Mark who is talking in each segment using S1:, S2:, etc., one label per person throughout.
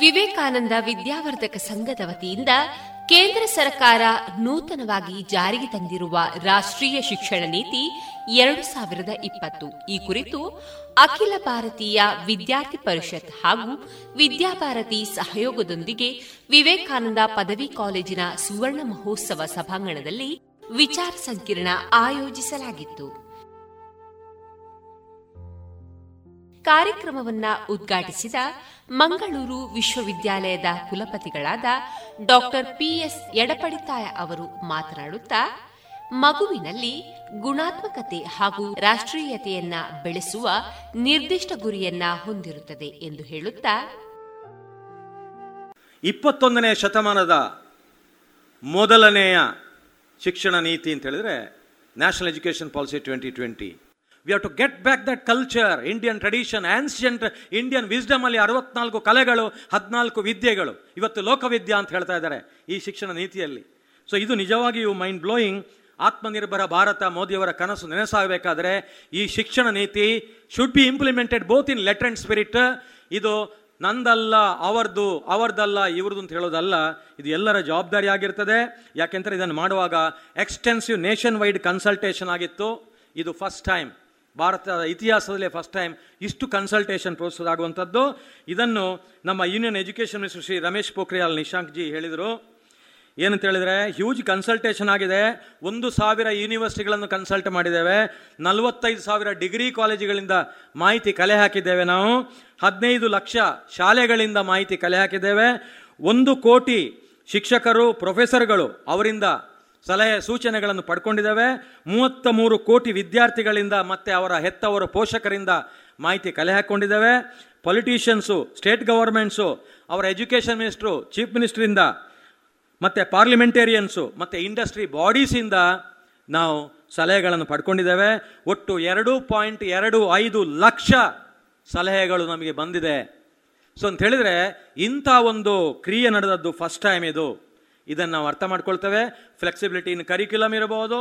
S1: ವಿವೇಕಾನಂದ ವಿದ್ಯಾವರ್ಧಕ ಸಂಘದ ವತಿಯಿಂದ ಕೇಂದ್ರ ಸರ್ಕಾರ ನೂತನವಾಗಿ ಜಾರಿಗೆ ತಂದಿರುವ ರಾಷ್ಟ್ರೀಯ ಶಿಕ್ಷಣ ನೀತಿ ಎರಡು ಸಾವಿರದ ಇಪ್ಪತ್ತು. ಈ ಕುರಿತು ಅಖಿಲ ಭಾರತೀಯ ವಿದ್ಯಾರ್ಥಿ ಪರಿಷತ್ ಹಾಗೂ ವಿದ್ಯಾಭಾರತಿ ಸಹಯೋಗದೊಂದಿಗೆ ವಿವೇಕಾನಂದ ಪದವಿ ಕಾಲೇಜಿನ ಸುವರ್ಣ ಮಹೋತ್ಸವ ಸಭಾಂಗಣದಲ್ಲಿ ವಿಚಾರ ಸಂಕಿರಣ ಆಯೋಜಿಸಲಾಗಿತ್ತು. ಕಾರ್ಯಕ್ರಮವನ್ನ ಉದ್ಘಾಟಿಸಿದ ಮಂಗಳೂರು ವಿಶ್ವವಿದ್ಯಾಲಯದ ಕುಲಪತಿಗಳಾದ ಡಾಕ್ಟರ್ ಪಿಎಸ್ ಎಡಪಡಿತಾಯ ಅವರು ಮಾತನಾಡುತ್ತಾ, ಮಗುವಿನಲ್ಲಿ ಗುಣಾತ್ಮಕತೆ ಹಾಗೂ ರಾಷ್ಟ್ರೀಯತೆಯನ್ನ ಬೆಳೆಸುವ ನಿರ್ದಿಷ್ಟ ಗುರಿಯನ್ನ ಹೊಂದಿರುತ್ತದೆ ಎಂದು ಹೇಳುತ್ತಾ,
S2: ಇಪ್ಪತ್ತೊಂದನೇ ಶತಮಾನದ ಮೊದಲನೆಯ ಶಿಕ್ಷಣ ನೀತಿ ಅಂತ ಹೇಳಿದ್ರೆ national education policy twenty twenty we have to get back that culture Indian tradition ancient Indian wisdom ಅಲ್ಲಿ ಅರವತ್ನಾಲ್ಕು ಕಲೆಗಳು, ಹದಿನಾಲ್ಕು ವಿದ್ಯೆಗಳು. ಇವತ್ತು ಲೋಕವಿದ್ಯಾ ಅಂತ ಹೇಳ್ತಾ ಇದ್ದಾರೆ ಈ ಶಿಕ್ಷಣ ನೀತಿಯಲ್ಲಿ. ಸೊ ಇದು ನಿಜವಾಗಿಯೂ ಮೈಂಡ್ ಬ್ಲೋಯಿಂಗ್ ಆತ್ಮನಿರ್ಭರ ಭಾರತ ಮೋದಿಯವರ ಕನಸು ನೆನೆಸಾಗಬೇಕಾದ್ರೆ ಈ ಶಿಕ್ಷಣ ನೀತಿ should be implemented both in letter and spirit ಇದು ನಂದಲ್ಲ, ಅವರದು, ಅವರದಲ್ಲ, ಇವ್ರದ್ದು ಅಂತ ಹೇಳೋದಲ್ಲ, ಇದು ಎಲ್ಲರ ಜವಾಬ್ದಾರಿ ಆಗಿರ್ತದೆ. ಯಾಕೆಂದರೆ ಇದನ್ನು ಮಾಡುವಾಗ ಎಕ್ಸ್ಟೆನ್ಸಿವ್ ನೇಷನ್ ವೈಡ್ ಕನ್ಸಲ್ಟೇಷನ್ ಆಗಿತ್ತು. ಇದು ಫಸ್ಟ್ ಟೈಮ್ ಭಾರತದ ಇತಿಹಾಸದಲ್ಲೇ ಫಸ್ಟ್ ಟೈಮ್ ಇಷ್ಟು ಕನ್ಸಲ್ಟೇಷನ್ ಪ್ರೋತ್ಸಾಹ ಆಗುವಂಥದ್ದು. ಇದನ್ನು ನಮ್ಮ union education minister Shri Ramesh Pokhriyal Nishank ji ಹೇಳಿದರು. ಏನಂತ ಹೇಳಿದ್ರೆ ಹ್ಯೂಜ್ ಕನ್ಸಲ್ಟೇಷನ್ ಆಗಿದೆ. ಒಂದು ಸಾವಿರ ಯೂನಿವರ್ಸಿಟಿಗಳನ್ನು ಕನ್ಸಲ್ಟ್ ಮಾಡಿದ್ದೇವೆ. ನಲವತ್ತೈದು ಸಾವಿರ ಡಿಗ್ರಿ ಕಾಲೇಜುಗಳಿಂದ ಮಾಹಿತಿ ಕಲೆ ಹಾಕಿದ್ದೇವೆ ನಾವು. ಹದಿನೈದು ಲಕ್ಷ ಶಾಲೆಗಳಿಂದ ಮಾಹಿತಿ ಕಲೆ ಹಾಕಿದ್ದೇವೆ. ಒಂದು ಕೋಟಿ ಶಿಕ್ಷಕರು ಪ್ರೊಫೆಸರ್ಗಳು ಅವರಿಂದ ಸಲಹೆ ಸೂಚನೆಗಳನ್ನು ಪಡ್ಕೊಂಡಿದ್ದಾವೆ. ಮೂವತ್ತ ಮೂರು ಕೋಟಿ ವಿದ್ಯಾರ್ಥಿಗಳಿಂದ ಮತ್ತು ಅವರ ಹೆತ್ತವರ ಪೋಷಕರಿಂದ ಮಾಹಿತಿ ಕಲೆ ಹಾಕ್ಕೊಂಡಿದ್ದಾವೆ ಪೊಲಿಟೀಷಿಯನ್ಸು, ಸ್ಟೇಟ್ ಗವರ್ಮೆಂಟ್ಸು, ಅವರ ಎಜುಕೇಷನ್ ಮಿನಿಸ್ಟ್ರು, ಚೀಫ್ ಮಿನಿಸ್ಟ್ರಿಂದ ಮತ್ತು ಪಾರ್ಲಿಮೆಂಟೇರಿಯನ್ಸು, ಮತ್ತು ಇಂಡಸ್ಟ್ರಿ ಬಾಡೀಸಿಂದ ನಾವು ಸಲಹೆಗಳನ್ನು ಪಡ್ಕೊಂಡಿದ್ದೇವೆ. ಒಟ್ಟು ಎರಡು ಪಾಯಿಂಟ್ ಎರಡು ಐದು ಲಕ್ಷ ಸಲಹೆಗಳು ನಮಗೆ ಬಂದಿದೆ. ಸೊ ಅಂತ ಹೇಳಿದರೆ ಇಂಥ ಒಂದು ಕ್ರಿಯೆ ನಡೆದದ್ದು ಫಸ್ಟ್ ಟೈಮ್ ಇದು. ಇದನ್ನು ನಾವು ಅರ್ಥ ಮಾಡ್ಕೊಳ್ತೇವೆ. ಫ್ಲೆಕ್ಸಿಬಿಲಿಟಿ ಇನ್ ಕರಿಕ್ಯುಲಮ್ ಇರಬಹುದು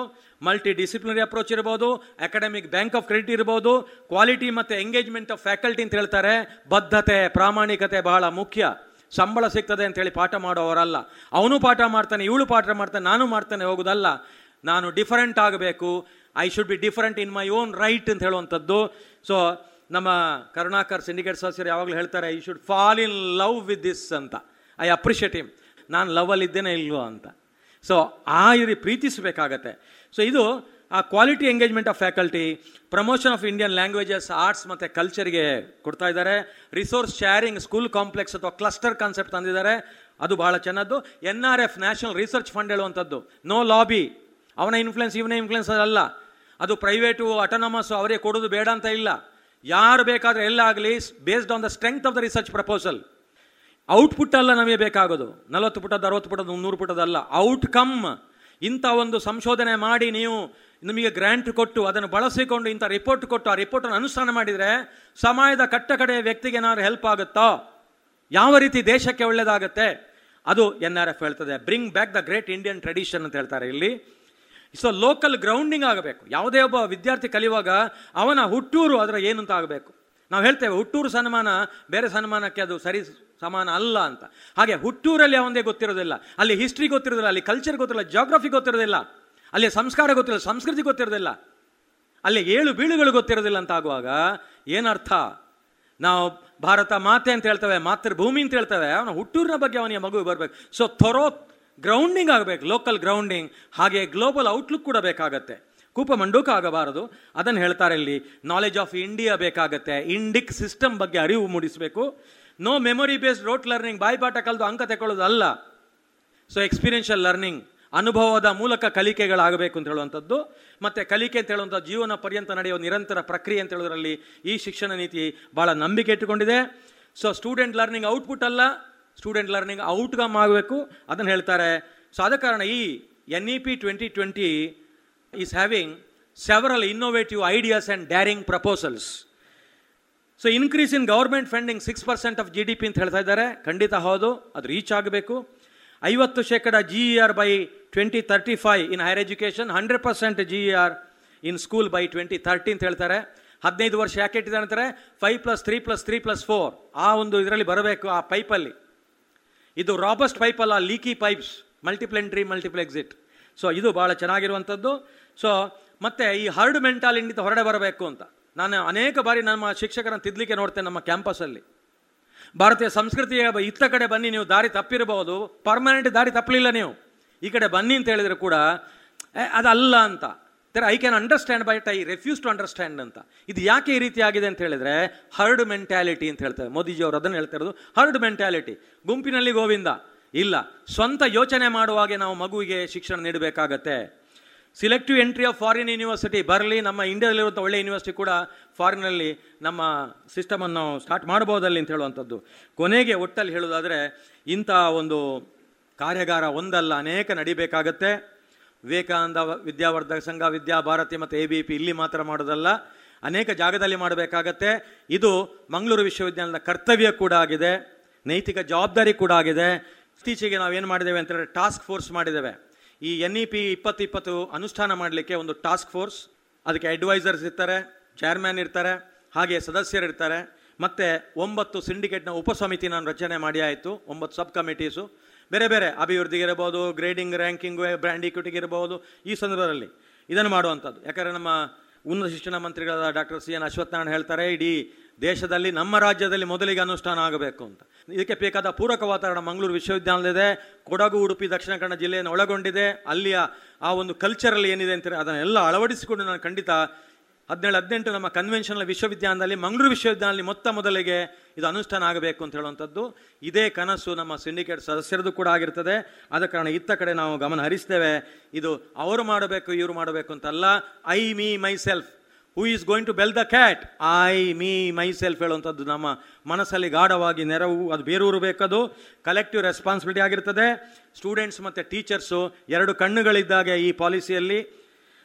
S2: ಮಲ್ಟಿ ಡಿಸಿಪ್ಲಿನರಿ ಅಪ್ರೋಚ್ ಇರಬಹುದು ಅಕಾಡೆಮಿಕ್ ಬ್ಯಾಂಕ್ ಆಫ್ ಕ್ರೆಡಿಟ್ ಇರಬಹುದು ಕ್ವಾಲಿಟಿ ಮತ್ತು ಎಂಗೇಜ್ಮೆಂಟ್ ಆಫ್ ಫ್ಯಾಕಲ್ಟಿ ಅಂತ ಹೇಳ್ತಾರೆ. ಬದ್ಧತೆ, ಪ್ರಾಮಾಣಿಕತೆ ಬಹಳ ಮುಖ್ಯ. ಸಂಬಳ ಸಿಗ್ತದೆ ಅಂತೇಳಿ ಪಾಠ ಮಾಡೋವರಲ್ಲ. ಅವನು ಪಾಠ ಮಾಡ್ತಾನೆ, ಇವಳು ಪಾಠ ಮಾಡ್ತಾನೆ, ನಾನು ಮಾಡ್ತಾನೆ ಹೋಗೋದಲ್ಲ. ನಾನು ಡಿಫರೆಂಟ್ ಆಗಬೇಕು. I should be different in my own right ಅಂತ ಹೇಳುವಂಥದ್ದು. ಸೊ ನಮ್ಮ ಕರುಣಾಕರ್, ಸಿಂಡಿಕೇಟ್ ಸದಸ್ಯರು ಯಾವಾಗಲೂ ಹೇಳ್ತಾರೆ I should fall in love with this ಅಂತ. ಐ ಅಪ್ರಿಷಿಯೇಟ್ ಹಿಮ್ ನಾನು ಲವಲ್ಲಿ ಇದ್ದೇನೆ ಇಲ್ವೋ ಅಂತ. ಸೊ ಆ ಇರಿ ಪ್ರೀತಿಸಬೇಕಾಗತ್ತೆ. ಸೊ ಇದು ಆ quality engagement of faculty promotion of Indian languages arts ಮತ್ತು ಕಲ್ಚರ್ಗೆ ಕೊಡ್ತಾ ಇದ್ದಾರೆ. ರಿಸೋರ್ಸ್ ಶೇರಿಂಗ್ ಸ್ಕೂಲ್ ಕಾಂಪ್ಲೆಕ್ಸ್ ಅಥವಾ ಕ್ಲಸ್ಟರ್ ಕಾನ್ಸೆಪ್ಟ್ ತಂದಿದ್ದಾರೆ. ಅದು ಬಹಳ ಚೆನ್ನದ್ದು. N R F national research fund ಹೇಳುವಂಥದ್ದು. ನೋ ಲಾಬಿ ಅವನ ಇನ್ಫ್ಲುಯೆನ್ಸ್ ಇವನ ಇನ್ಫ್ಲುಯೆನ್ಸ್ ಅಲ್ಲ. ಅದು ಪ್ರೈವೇಟು ಅಟೋನಮಸ್ ಅವರೇ ಕೊಡೋದು ಬೇಡ ಅಂತ ಇಲ್ಲ. ಯಾರು ಬೇಕಾದರೆ ಎಲ್ಲ ಆಗಲಿ based on the strength of the research proposal output ಅಲ್ಲ ನಮಗೆ ಬೇಕಾಗೋದು. ನಲವತ್ತು ಪುಟದ ಅರವತ್ತು ಪುಟದ ನೂರು ಪುಟದಲ್ಲ ಔಟ್ಕಮ್ ಇಂಥ ಒಂದು ಸಂಶೋಧನೆ ಮಾಡಿ ನೀವು ನಿಮಗೆ ಗ್ರ್ಯಾಂಟ್ ಕೊಟ್ಟು, ಅದನ್ನು ಬಳಸಿಕೊಂಡು ಇಂಥ ರಿಪೋರ್ಟ್ ಕೊಟ್ಟು, ಆ ರಿಪೋರ್ಟನ್ನು ಅನುಷ್ಠಾನ ಮಾಡಿದರೆ ಸಮಾಜದ ಕಟ್ಟ ಕಡೆಯ ವ್ಯಕ್ತಿಗೆ ಏನಾದ್ರು ಹೆಲ್ಪ್ ಆಗುತ್ತೋ? ಯಾವ ರೀತಿ ದೇಶಕ್ಕೆ ಒಳ್ಳೆಯದಾಗುತ್ತೆ ಅದು ಎನ್ ಆರ್ ಎಫ್ ಹೇಳ್ತದೆ. Bring back the great Indian tradition ಅಂತ ಹೇಳ್ತಾರೆ ಇಲ್ಲಿ. ಸೊ ಲೋಕಲ್ ಗ್ರೌಂಡಿಂಗ್ ಆಗಬೇಕು. ಯಾವುದೇ ಒಬ್ಬ ವಿದ್ಯಾರ್ಥಿ ಕಲಿಯುವಾಗ ಅವನ ಹುಟ್ಟೂರು ಅದರ ಏನು ಅಂತ ಆಗಬೇಕು. ನಾವು ಹೇಳ್ತೇವೆ, ಹುಟ್ಟೂರು ಸನ್ಮಾನ, ಬೇರೆ ಸನ್ಮಾನಕ್ಕೆ ಅದು ಸರಿ ಸಮಾನ ಅಲ್ಲ ಅಂತ. ಹಾಗೆ ಹುಟ್ಟೂರಲ್ಲಿ ಅವನದೇ ಗೊತ್ತಿರೋದಿಲ್ಲ. ಅಲ್ಲಿ ಹಿಸ್ಟ್ರಿ ಗೊತ್ತಿರೋದಿಲ್ಲ, ಅಲ್ಲಿ ಕಲ್ಚರ್ ಗೊತ್ತಿರಲ್ಲ ಜಾಗ್ರಫಿ ಗೊತ್ತಿರೋದಿಲ್ಲ, ಅಲ್ಲಿ ಸಂಸ್ಕಾರ ಗೊತ್ತಿರಲ್ಲ ಸಂಸ್ಕೃತಿ ಗೊತ್ತಿರೋದಿಲ್ಲ. ಅಲ್ಲಿ ಏಳು ಬೀಳುಗಳು ಗೊತ್ತಿರೋದಿಲ್ಲ ಅಂತ ಆಗುವಾಗ ಏನರ್ಥ? ನಾವು ಭಾರತ ಮಾತೆ ಅಂತ ಹೇಳ್ತೇವೆ, ಮಾತೃಭೂಮಿ ಅಂತ ಹೇಳ್ತೇವೆ, ಅವನ ಹುಟ್ಟೂರಿನ ಬಗ್ಗೆ ಅವನಿಗೆ ಮಗು ಬರಬೇಕು. ಸೊ ಥೊರೋ ಗ್ರೌಂಡಿಂಗ್ ಆಗಬೇಕು ಲೋಕಲ್ ಗ್ರೌಂಡಿಂಗ್ ಹಾಗೆ ಗ್ಲೋಬಲ್ ಔಟ್ಲುಕ್ ಕೂಡ ಬೇಕಾಗತ್ತೆ. ಕೂಪ ಮಂಡೂಕ ಆಗಬಾರದು. ಅದನ್ನು ಹೇಳ್ತಾರೆ ಇಲ್ಲಿ ನಾಲೆಜ್ ಆಫ್ ಇಂಡಿಯಾ ಬೇಕಾಗತ್ತೆ. ಇಂಡಿಕ್ ಸಿಸ್ಟಮ್ ಬಗ್ಗೆ ಅರಿವು ಮೂಡಿಸಬೇಕು. No memory based rote learning ಬಾಯ್ಪಾಠ ಕಲಿದು ಅಂಕ ತಗೊಳ್ಳೋದು ಅಲ್ಲ ಸೊ ಎಕ್ಸ್ಪೀರಿಯನ್ಷಿಯಲ್ ಲರ್ನಿಂಗ್ ಅನುಭವದ ಮೂಲಕ ಕಲಿಕೆಗಳಾಗಬೇಕು ಅಂತ ಹೇಳುವಂಥದ್ದು. ಮತ್ತು ಕಲಿಕೆ ಅಂತ ಹೇಳುವಂಥ ಜೀವನ ಪರ್ಯಂತ ನಡೆಯುವ ನಿರಂತರ ಪ್ರಕ್ರಿಯೆ ಅಂತ ಹೇಳೋದ್ರಲ್ಲಿ ಈ ಶಿಕ್ಷಣ ನೀತಿ ಭಾಳ ನಂಬಿಕೆ ಇಟ್ಟುಕೊಂಡಿದೆ. ಸೊ ಸ್ಟೂಡೆಂಟ್ ಲರ್ನಿಂಗ್ ಔಟ್ಪುಟ್ ಅಲ್ಲ. ಸ್ಟೂಡೆಂಟ್ ಲರ್ನಿಂಗ್ ಔಟ್ಕಮ್ ಆಗಬೇಕು. ಅದನ್ನು ಹೇಳ್ತಾರೆ. ಸೊ ಆದ ಕಾರಣ ಈ N E P twenty twenty is having several innovative ideas and daring proposals so increase in government funding six percent of G D P ಅಂತ ಹೇಳ್ತಾ ಇದ್ದಾರೆ. ಖಂಡಿತ ಹೌದು, ಅದು ರೀಚ್ ಆಗಬೇಕು. ಐವತ್ತು ಶೇಕಡ G E R by twenty thirty five in higher education hundred percent G E R in school by twenty thirty ಅಂತ ಹೇಳ್ತಾರೆ. ಹದಿನೈದು ವರ್ಷ ಯಾಕೆ ಇಟ್ಟಿದ್ದಾರೆ ಅಂತಾರೆ? Five plus three plus three plus four ಆ ಒಂದು ಇದರಲ್ಲಿ ಬರಬೇಕು, ಆ ಪೈಪಲ್ಲಿ ಇದು ರಾಬಸ್ಟ್ ಪೈಪ್ ಅಲ್ಲ leaky pipes multiple entry multiple exit so ಇದು ಭಾಳ ಚೆನ್ನಾಗಿರುವಂಥದ್ದು. ಸೊ ಮತ್ತೆ ಈ ಹರ್ಡ್ ಮೆಂಟಾಲಿಟಿಂದ ಹೊರಡೆ ಬರಬೇಕು ಅಂತ. ನಾನು ಅನೇಕ ಬಾರಿ ನಮ್ಮ ಶಿಕ್ಷಕರನ್ನು ತಿದ್ದಲಿಕ್ಕೆ ನೋಡ್ತೇನೆ ನಮ್ಮ ಕ್ಯಾಂಪಸಲ್ಲಿ ಭಾರತೀಯ ಸಂಸ್ಕೃತಿಯ ಇತ್ತ ಕಡೆ ಬನ್ನಿ ನೀವು ದಾರಿ ತಪ್ಪಿರಬಹುದು ಪರ್ಮನೆಂಟ್ ದಾರಿ ತಪ್ಪಲಿಲ್ಲ ನೀವು. ಈ ಕಡೆ ಬನ್ನಿ ಅಂತ ಹೇಳಿದರೆ ಕೂಡ "ಏ, ಅದಲ್ಲ ಅಂತ. ತೆರೆ I can understand but I refuse to understand ಅಂತ. ಇದು ಯಾಕೆ ಈ ರೀತಿ ಆಗಿದೆ ಅಂತ ಹೇಳಿದ್ರೆ ಹರ್ಡ್ ಮೆಂಟ್ಯಾಲಿಟಿ ಅಂತ ಹೇಳ್ತಾರೆ. ಮೋದಿಜಿ ಅವರು ಅದನ್ನು ಹೇಳ್ತಾ ಇರೋದು ಹರ್ಡ್ ಮೆಂಟ್ಯಾಲಿಟಿ ಗುಂಪಿನಲ್ಲಿ ಗೋವಿಂದ. ಇಲ್ಲ ಸ್ವಂತ ಯೋಚನೆ ಮಾಡುವಾಗೆ ನಾವು ಮಗುವಿಗೆ ಶಿಕ್ಷಣ ನೀಡಬೇಕಾಗತ್ತೆ. Selective entry of foreign university ಬರಲಿ ನಮ್ಮ ಇಂಡಿಯಾದಲ್ಲಿರುವಂಥ ಒಳ್ಳೆ ಯೂನಿವರ್ಸಿಟಿ ಕೂಡ ಫಾರಿನಲ್ಲಿ ನಮ್ಮ ಸಿಸ್ಟಮನ್ನು ಸ್ಟಾರ್ಟ್ ಮಾಡ್ಬೋದಲ್ಲಿ ಅಂತ ಹೇಳುವಂಥದ್ದು. ಕೊನೆಗೆ ಒಟ್ಟಲ್ಲಿ ಹೇಳೋದಾದರೆ ಇಂಥ ಒಂದು ಕಾರ್ಯಾಗಾರ ಒಂದಲ್ಲ, ಅನೇಕ ನಡಿಬೇಕಾಗತ್ತೆ. ವಿವೇಕಾನಂದ ವಿದ್ಯಾವರ್ಧಕ ಸಂಘ ವಿದ್ಯಾಭಾರತಿ ಮತ್ತು ಎ ಬಿ ಪಿ ಇಲ್ಲಿ ಮಾತ್ರ ಮಾಡೋದಲ್ಲ, ಅನೇಕ ಜಾಗದಲ್ಲಿ ಮಾಡಬೇಕಾಗತ್ತೆ. ಇದು ಮಂಗಳೂರು ವಿಶ್ವವಿದ್ಯಾಲಯದ ಕರ್ತವ್ಯ ಕೂಡ ಆಗಿದೆ, ನೈತಿಕ ಜವಾಬ್ದಾರಿ ಕೂಡ ಆಗಿದೆ. ಇತ್ತೀಚೆಗೆ ನಾವೇನು ಮಾಡಿದ್ದೇವೆ ಅಂತ ಹೇಳಿದ್ರೆ ಟಾಸ್ಕ್ ಫೋರ್ಸ್ ಮಾಡಿದ್ದೇವೆ. ಈ ಎನ್ ಇ ಪಿ ಇಪ್ಪತ್ತು ಇಪ್ಪತ್ತು ಅನುಷ್ಠಾನ ಮಾಡಲಿಕ್ಕೆ ಒಂದು ಟಾಸ್ಕ್ ಫೋರ್ಸ್ ಅದಕ್ಕೆ ಅಡ್ವೈಸರ್ಸ್ ಇರ್ತಾರೆ ಚೇರ್ಮ್ಯಾನ್ ಇರ್ತಾರೆ, ಹಾಗೆ ಸದಸ್ಯರಿರ್ತಾರೆ ಮತ್ತು ಒಂಬತ್ತು ಸಿಂಡಿಕೇಟ್ನ ಉಪಸಮಿತಿ ನಾನು ರಚನೆ ಮಾಡಿ ಆಯಿತು. ಒಂಬತ್ತು ಸಬ್ ಕಮಿಟೀಸು ಬೇರೆ ಬೇರೆ ಅಭಿವೃದ್ಧಿಗೆ ಇರಬಹುದು ಗ್ರೇಡಿಂಗ್ ರ್ಯಾಂಕಿಂಗ್ ಬ್ರ್ಯಾಂಡ್ ಇಕ್ವಿಟಿಗೆ ಇರಬಹುದು, ಈ ಸಂದರ್ಭದಲ್ಲಿ ಇದನ್ನು ಮಾಡುವಂಥದ್ದು. ಯಾಕಂದರೆ ನಮ್ಮ ಉನ್ನತ ಶಿಕ್ಷಣ ಮಂತ್ರಿಗಳಾದ ಡಾಕ್ಟರ್ ಸಿ ಎನ್ ಅಶ್ವತ್ಥನಾರಾಯಣ ಹೇಳ್ತಾರೆ, ಇಡೀ ದೇಶದಲ್ಲಿ ನಮ್ಮ ರಾಜ್ಯದಲ್ಲಿ ಮೊದಲಿಗೆ ಅನುಷ್ಠಾನ ಆಗಬೇಕು ಅಂತ. ಇದಕ್ಕೆ ಬೇಕಾದ ಪೂರಕ ವಾತಾವರಣ ಮಂಗಳೂರು ವಿಶ್ವವಿದ್ಯಾಲಯದ ಕೊಡಗು, ಉಡುಪಿ, ದಕ್ಷಿಣ ಕನ್ನಡ ಜಿಲ್ಲೆಯನ್ನು ಒಳಗೊಂಡಿದೆ. ಅಲ್ಲಿಯ ಆ ಒಂದು ಕಲ್ಚರಲ್ಲಿ ಏನಿದೆ ಅಂತಾರೆ, ಅದನ್ನೆಲ್ಲ ಅಳವಡಿಸಿಕೊಂಡು ನಾನು ಖಂಡಿತ ಹದಿನೇಳು, ಹದಿನೆಂಟು ನಮ್ಮ ಕನ್ವೆನ್ಷನಲ್ ವಿಶ್ವವಿದ್ಯಾಲಯದಲ್ಲಿ, ಮಂಗಳೂರು ವಿಶ್ವವಿದ್ಯಾಲಯದಲ್ಲಿ ಮೊತ್ತ ಮೊದಲಿಗೆ ಇದು ಅನುಷ್ಠಾನ ಆಗಬೇಕು ಅಂತ ಹೇಳುವಂಥದ್ದು. ಇದೇ ಕನಸು ನಮ್ಮ ಸಿಂಡಿಕೇಟ್ ಸದಸ್ಯರದ್ದು ಕೂಡ ಆಗಿರ್ತದೆ. ಆದ ಕಾರಣ ಇತ್ತ ಕಡೆ ನಾವು ಗಮನ ಹರಿಸ್ತೇವೆ. ಇದು ಅವರು ಮಾಡಬೇಕು, ಇವರು ಮಾಡಬೇಕು ಅಂತಲ್ಲ. I me myself who is going to bell the cat I me myself ಹೇಳುವಂಥದ್ದು ನಮ್ಮ ಮನಸ್ಸಲ್ಲಿ ಗಾಢವಾಗಿ ನೆರವು, ಅದು ಬೇರೂರು ಬೇಕದು. ಕಲೆಕ್ಟಿವ್ ರೆಸ್ಪಾನ್ಸಿಬಿಲಿಟಿ ಆಗಿರ್ತದೆ. ಸ್ಟೂಡೆಂಟ್ಸ್ ಮತ್ತು ಟೀಚರ್ಸು ಎರಡು ಕಣ್ಣುಗಳಿದ್ದಾಗೆ ಈ ಪಾಲಿಸಿಯಲ್ಲಿ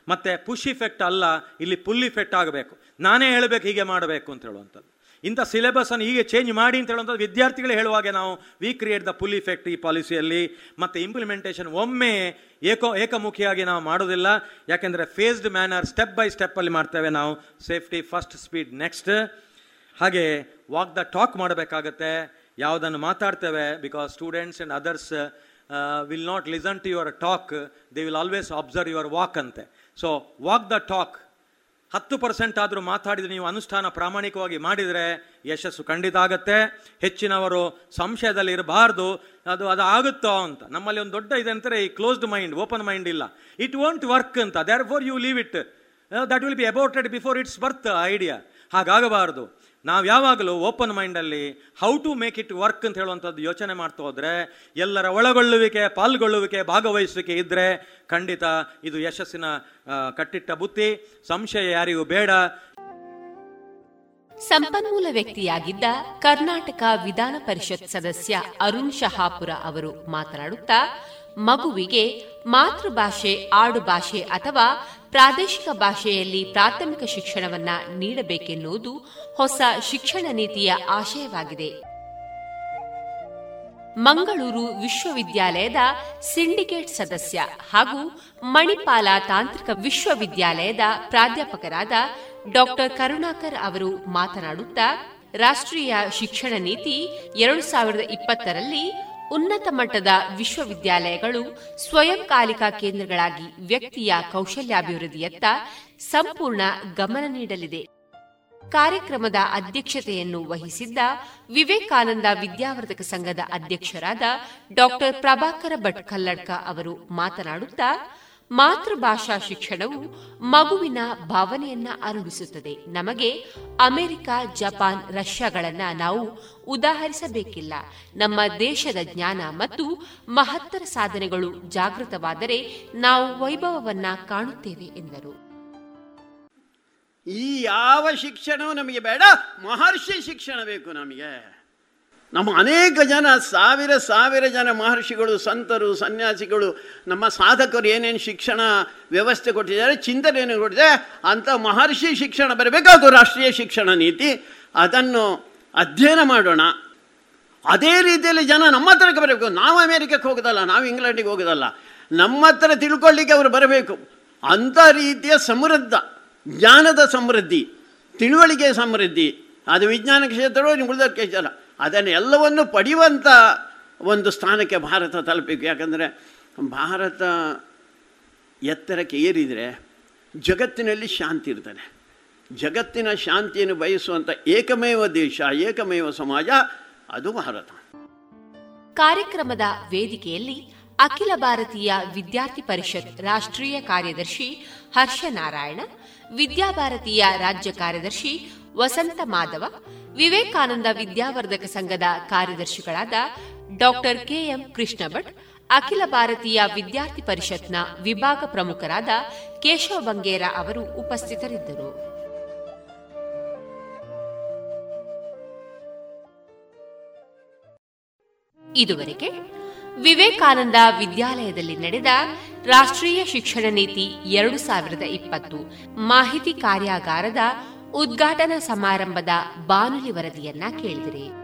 S2: ಮತ್ತು ಪುಷ್ ಇಫೆಕ್ಟ್ ಅಲ್ಲ, ಇಲ್ಲಿ ಪುಲ್ ಇಫೆಕ್ಟ್ ಆಗಬೇಕು. ನಾನೇ ಹೇಳಬೇಕು, ಹೀಗೆ ಮಾಡಬೇಕು ಅಂತ ಹೇಳುವಂಥದ್ದು. ಇಂಥ ಸಿಲೆಬಸನ್ನು ಹೀಗೆ ಚೇಂಜ್ ಮಾಡಿ ಅಂತ ಹೇಳುವಂಥದ್ದು ವಿದ್ಯಾರ್ಥಿಗಳು ಹೇಳುವಾಗೆ ನಾವು. We create the pull effect ಈ ಪಾಲಿಸಿಯಲ್ಲಿ ಮತ್ತು ಇಂಪ್ಲಿಮೆಂಟೇಷನ್ ಒಮ್ಮೆ ಏಕೋ, ಏಕಮುಖಿಯಾಗಿ ನಾವು ಮಾಡೋದಿಲ್ಲ. ಯಾಕೆಂದರೆ ಫೇಸ್ಡ್ ಮ್ಯಾನರ್ ಸ್ಟೆಪ್ ಬೈ ಸ್ಟೆಪ್ಪಲ್ಲಿ ಮಾಡ್ತೇವೆ ನಾವು. ಸೇಫ್ಟಿ ಫಸ್ಟ್ ಸ್ಪೀಡ್ ನೆಕ್ಸ್ಟ್ ಹಾಗೆ ವಾಕ್ ದ ಟಾಕ್ ಮಾಡಬೇಕಾಗತ್ತೆ. ಯಾವುದನ್ನು ಮಾತಾಡ್ತೇವೆ? Because students and others will not listen to your talk they will always observe your walk ಅಂತೆ. ಸೊ ವಾಕ್ ದ ಟಾಕ್ ಹತ್ತು percent ಆದರೂ ಮಾತಾಡಿದರೆ ನೀವು ಅನುಷ್ಠಾನ ಪ್ರಾಮಾಣಿಕವಾಗಿ ಮಾಡಿದರೆ ಯಶಸ್ಸು ಖಂಡಿತ ಆಗುತ್ತೆ ಹೆಚ್ಚಿನವರು ಸಂಶಯದಲ್ಲಿ ಇರಬಾರ್ದು. ಅದು ಅದು ಆಗುತ್ತೋ ಅಂತ. ನಮ್ಮಲ್ಲಿ ಒಂದು ದೊಡ್ಡ ಇದೆ ಅಂತಾರೆ ಈ ಕ್ಲೋಸ್ಡ್ ಮೈಂಡ್ ಓಪನ್ ಮೈಂಡ್ ಇಲ್ಲ. ಇಟ್ ವಾಂಟ್ ವರ್ಕ್ ಅಂತ. Therefore you leave it that will be aborted before its birth idea ಹಾಗಾಗಬಾರ್ದು. ನಾವು ಯಾವಾಗಲೂ ಓಪನ್ ಮೈಂಡಲ್ಲಿ how to make it work ಅಂತ ಹೇಳುವಂಥದ್ದು ಯೋಚನೆ ಮಾಡ್ತಾ ಹೋದರೆ, ಎಲ್ಲರ ಒಳಗೊಳ್ಳುವಿಕೆ, ಪಾಲ್ಗೊಳ್ಳುವಿಕೆ ಭಾಗವಹಿಸುವಿಕೆ ಇದ್ದರೆ ಖಂಡಿತ ಇದು ಯಶಸ್ಸಿನ ಕಟ್ಟಿಟ್ಟ ಬುತ್ತಿ ಸಂಶಯ ಯಾರಿಗೂ ಬೇಡ.
S1: ಸಂಪನ್ಮೂಲ ವ್ಯಕ್ತಿಯಾಗಿದ್ದ ಕರ್ನಾಟಕ ವಿಧಾನ ಪರಿಷತ್ ಸದಸ್ಯ ಅರುಣ್ ಶಹಾಪುರ ಅವರು ಮಾತನಾಡುತ್ತಾ ಮಗುವಿಗೆ ಮಾತೃಭಾಷೆ, ಆಡುಭಾಷೆ ಅಥವಾ ಪ್ರಾದೇಶಿಕ ಭಾಷೆಯಲ್ಲಿ ಪ್ರಾಥಮಿಕ ಶಿಕ್ಷಣವನ್ನ ನೀಡಬೇಕೆನ್ನುವುದು ಹೊಸ ಶಿಕ್ಷಣ ನೀತಿಯ ಆಶಯವಾಗಿದೆ. ಮಂಗಳೂರು ವಿಶ್ವವಿದ್ಯಾಲಯದ ಸಿಂಡಿಕೇಟ್ ಸದಸ್ಯ ಹಾಗೂ ಮಣಿಪಾಲ ತಾಂತ್ರಿಕ ವಿಶ್ವವಿದ್ಯಾಲಯದ ಪ್ರಾಧ್ಯಾಪಕರಾದ ಡಾಕ್ಟರ್ ಕರುಣಾಕರ್ ಅವರು ಮಾತನಾಡುತ್ತಾ, ರಾಷ್ಟ್ರೀಯ ಶಿಕ್ಷಣ ನೀತಿ ಎರಡು ಸಾವಿರದ ಇಪ್ಪತ್ತರಲ್ಲಿ ಉನ್ನತ ಮಟ್ಟದ ವಿಶ್ವವಿದ್ಯಾಲಯಗಳು ಸ್ವಯಂಕಾಲಿಕಾ ಕೇಂದ್ರಗಳಾಗಿ ವ್ಯಕ್ತಿಯ ಕೌಶಲ್ಯಾಭಿವೃದ್ಧಿಯತ್ತ ಸಂಪೂರ್ಣ ಗಮನ ನೀಡಲಿದೆ. ಕಾರ್ಯಕ್ರಮದ ಅಧ್ಯಕ್ಷತೆಯನ್ನು ವಹಿಸಿದ್ದ ವಿವೇಕಾನಂದ ವಿದ್ಯಾವರ್ಧಕ ಸಂಘದ ಅಧ್ಯಕ್ಷರಾದ ಡಾಕ್ಟರ್ ಪ್ರಭಾಕರ ಭಟ್ ಕಲ್ಲಡ್ಕ ಅವರು ಮಾತನಾಡುತ್ತಾ ಮಾತೃಭಾಷಾ ಶಿಕ್ಷಣವು ಮಗುವಿನ ಭಾವನೆಯನ್ನ ಅರಳಿಸುತ್ತದೆ. ನಮಗೆ ಅಮೆರಿಕ, ಜಪಾನ್, ರಷ್ಯಾಗಳನ್ನ ನಾವು ಉದಾಹರಿಸಬೇಕಿಲ್ಲ. ನಮ್ಮ ದೇಶದ ಜ್ಞಾನ ಮತ್ತು ಮಹತ್ತರ ಸಾಧನೆಗಳು ಜಾಗೃತವಾದರೆ ನಾವು ವೈಭವವನ್ನ ಕಾಣುತ್ತೇವೆ, ಎಂದರು.
S3: ಈ ಯಾವ ಶಿಕ್ಷಣವೂ ನಮಗೆ ಬೇಡ. ಮಹರ್ಷಿ ಶಿಕ್ಷಣ ಬೇಕು ನಮಗೆ. ನಮ್ಮ ಅನೇಕ ಜನ, ಸಾವಿರ ಸಾವಿರ ಜನ ಮಹರ್ಷಿಗಳು, ಸಂತರು, ಸನ್ಯಾಸಿಗಳು, ನಮ್ಮ ಸಾಧಕರು ಏನೇನು ಶಿಕ್ಷಣ ವ್ಯವಸ್ಥೆ ಕೊಟ್ಟಿದ್ದಾರೆ, ಚಿಂತನೆ ಏನು ಕೊಟ್ಟಿದೆ ಅಂಥ ಮಹರ್ಷಿ ಶಿಕ್ಷಣ ಬರಬೇಕಾದ್ರು ರಾಷ್ಟ್ರೀಯ ಶಿಕ್ಷಣ ನೀತಿ. ಅದನ್ನು ಅಧ್ಯಯನ ಮಾಡೋಣ. ಅದೇ ರೀತಿಯಲ್ಲಿ ಜನ ನಮ್ಮ ಹತ್ರಕ್ಕೆ ಬರಬೇಕು. ನಾವು ಅಮೇರಿಕಕ್ಕೆ ಹೋಗೋದಲ್ಲ, ನಾವು ಇಂಗ್ಲೆಂಡಿಗೆ ಹೋಗೋದಲ್ಲ. ನಮ್ಮ ಹತ್ರ ತಿಳ್ಕೊಳ್ಳಿಕ್ಕೆ ಅವರು ಬರಬೇಕು. ಅಂಥ ರೀತಿಯ ಸಮೃದ್ಧ, ಜ್ಞಾನದ ಸಮೃದ್ಧಿ, ತಿಳುವಳಿಕೆ ಸಮೃದ್ಧಿ. ಅದು ವಿಜ್ಞಾನ ಕ್ಷೇತ್ರವೋ ಉಳಿದ ಕ್ಷೇತ್ರ ಅದನ್ನು ಎಲ್ಲವನ್ನು ಪಡೆಯುವಂಥ ಒಂದು ಸ್ಥಾನಕ್ಕೆ ಭಾರತ ತಲುಪಬೇಕು ಯಾಕಂದರೆ ಭಾರತ ಎತ್ತರಕ್ಕೆ ಏರಿದರೆ ಜಗತ್ತಿನಲ್ಲಿ ಶಾಂತಿ ಇರ್ತದೆ. ಜಗತ್ತಿನ ಶಾಂತಿಯನ್ನು ಬಯಸುವಂಥ ಏಕಮೇವ ದೇಶ, ಏಕಮೇವ ಸಮಾಜ, ಅದು ಭಾರತ.
S1: ಕಾರ್ಯಕ್ರಮದ ವೇದಿಕೆಯಲ್ಲಿ ಅಖಿಲ ಭಾರತೀಯ ವಿದ್ಯಾರ್ಥಿ ಪರಿಷತ್ ರಾಷ್ಟ್ರೀಯ ಕಾರ್ಯದರ್ಶಿ ಹರ್ಷ ನಾರಾಯಣ ವಿದ್ಯಾಭಾರತೀಯ ರಾಜ್ಯ ಕಾರ್ಯದರ್ಶಿ ವಸಂತ ಮಾಧವ ವಿವೇಕಾನಂದ ವಿದ್ಯಾವರ್ಧಕ ಸಂಘದ ಕಾರ್ಯದರ್ಶಿಗಳಾದ ಡಾಕ್ಟರ್ ಕೆಎಂ ಕೃಷ್ಣ ಭಟ್ ಅಖಿಲ ಭಾರತೀಯ ವಿದ್ಯಾರ್ಥಿ ಪರಿಷತ್ನ ವಿಭಾಗ ಪ್ರಮುಖರಾದ ಕೇಶವ ಬಂಗೇರ ಅವರು ಉಪಸ್ಥಿತರಿದ್ದರು. ಇದುವರೆಗೆ ವಿವೇಕಾನಂದ ವಿದ್ಯಾಲಯದಲ್ಲಿ ನಡೆದ ರಾಷ್ಟ್ರೀಯ ಶಿಕ್ಷಣ ನೀತಿ ಎರಡು ಸಾವಿರದ ಇಪ್ಪತ್ತು ಮಾಹಿತಿ ಕಾರ್ಯಾಗಾರದ ಉದ್ಘಾಟನಾ ಸಮಾರಂಭದ ಬಾನುಲಿ ವರದಿಯನ್ನ ಕೇಳಿದಿರಿ.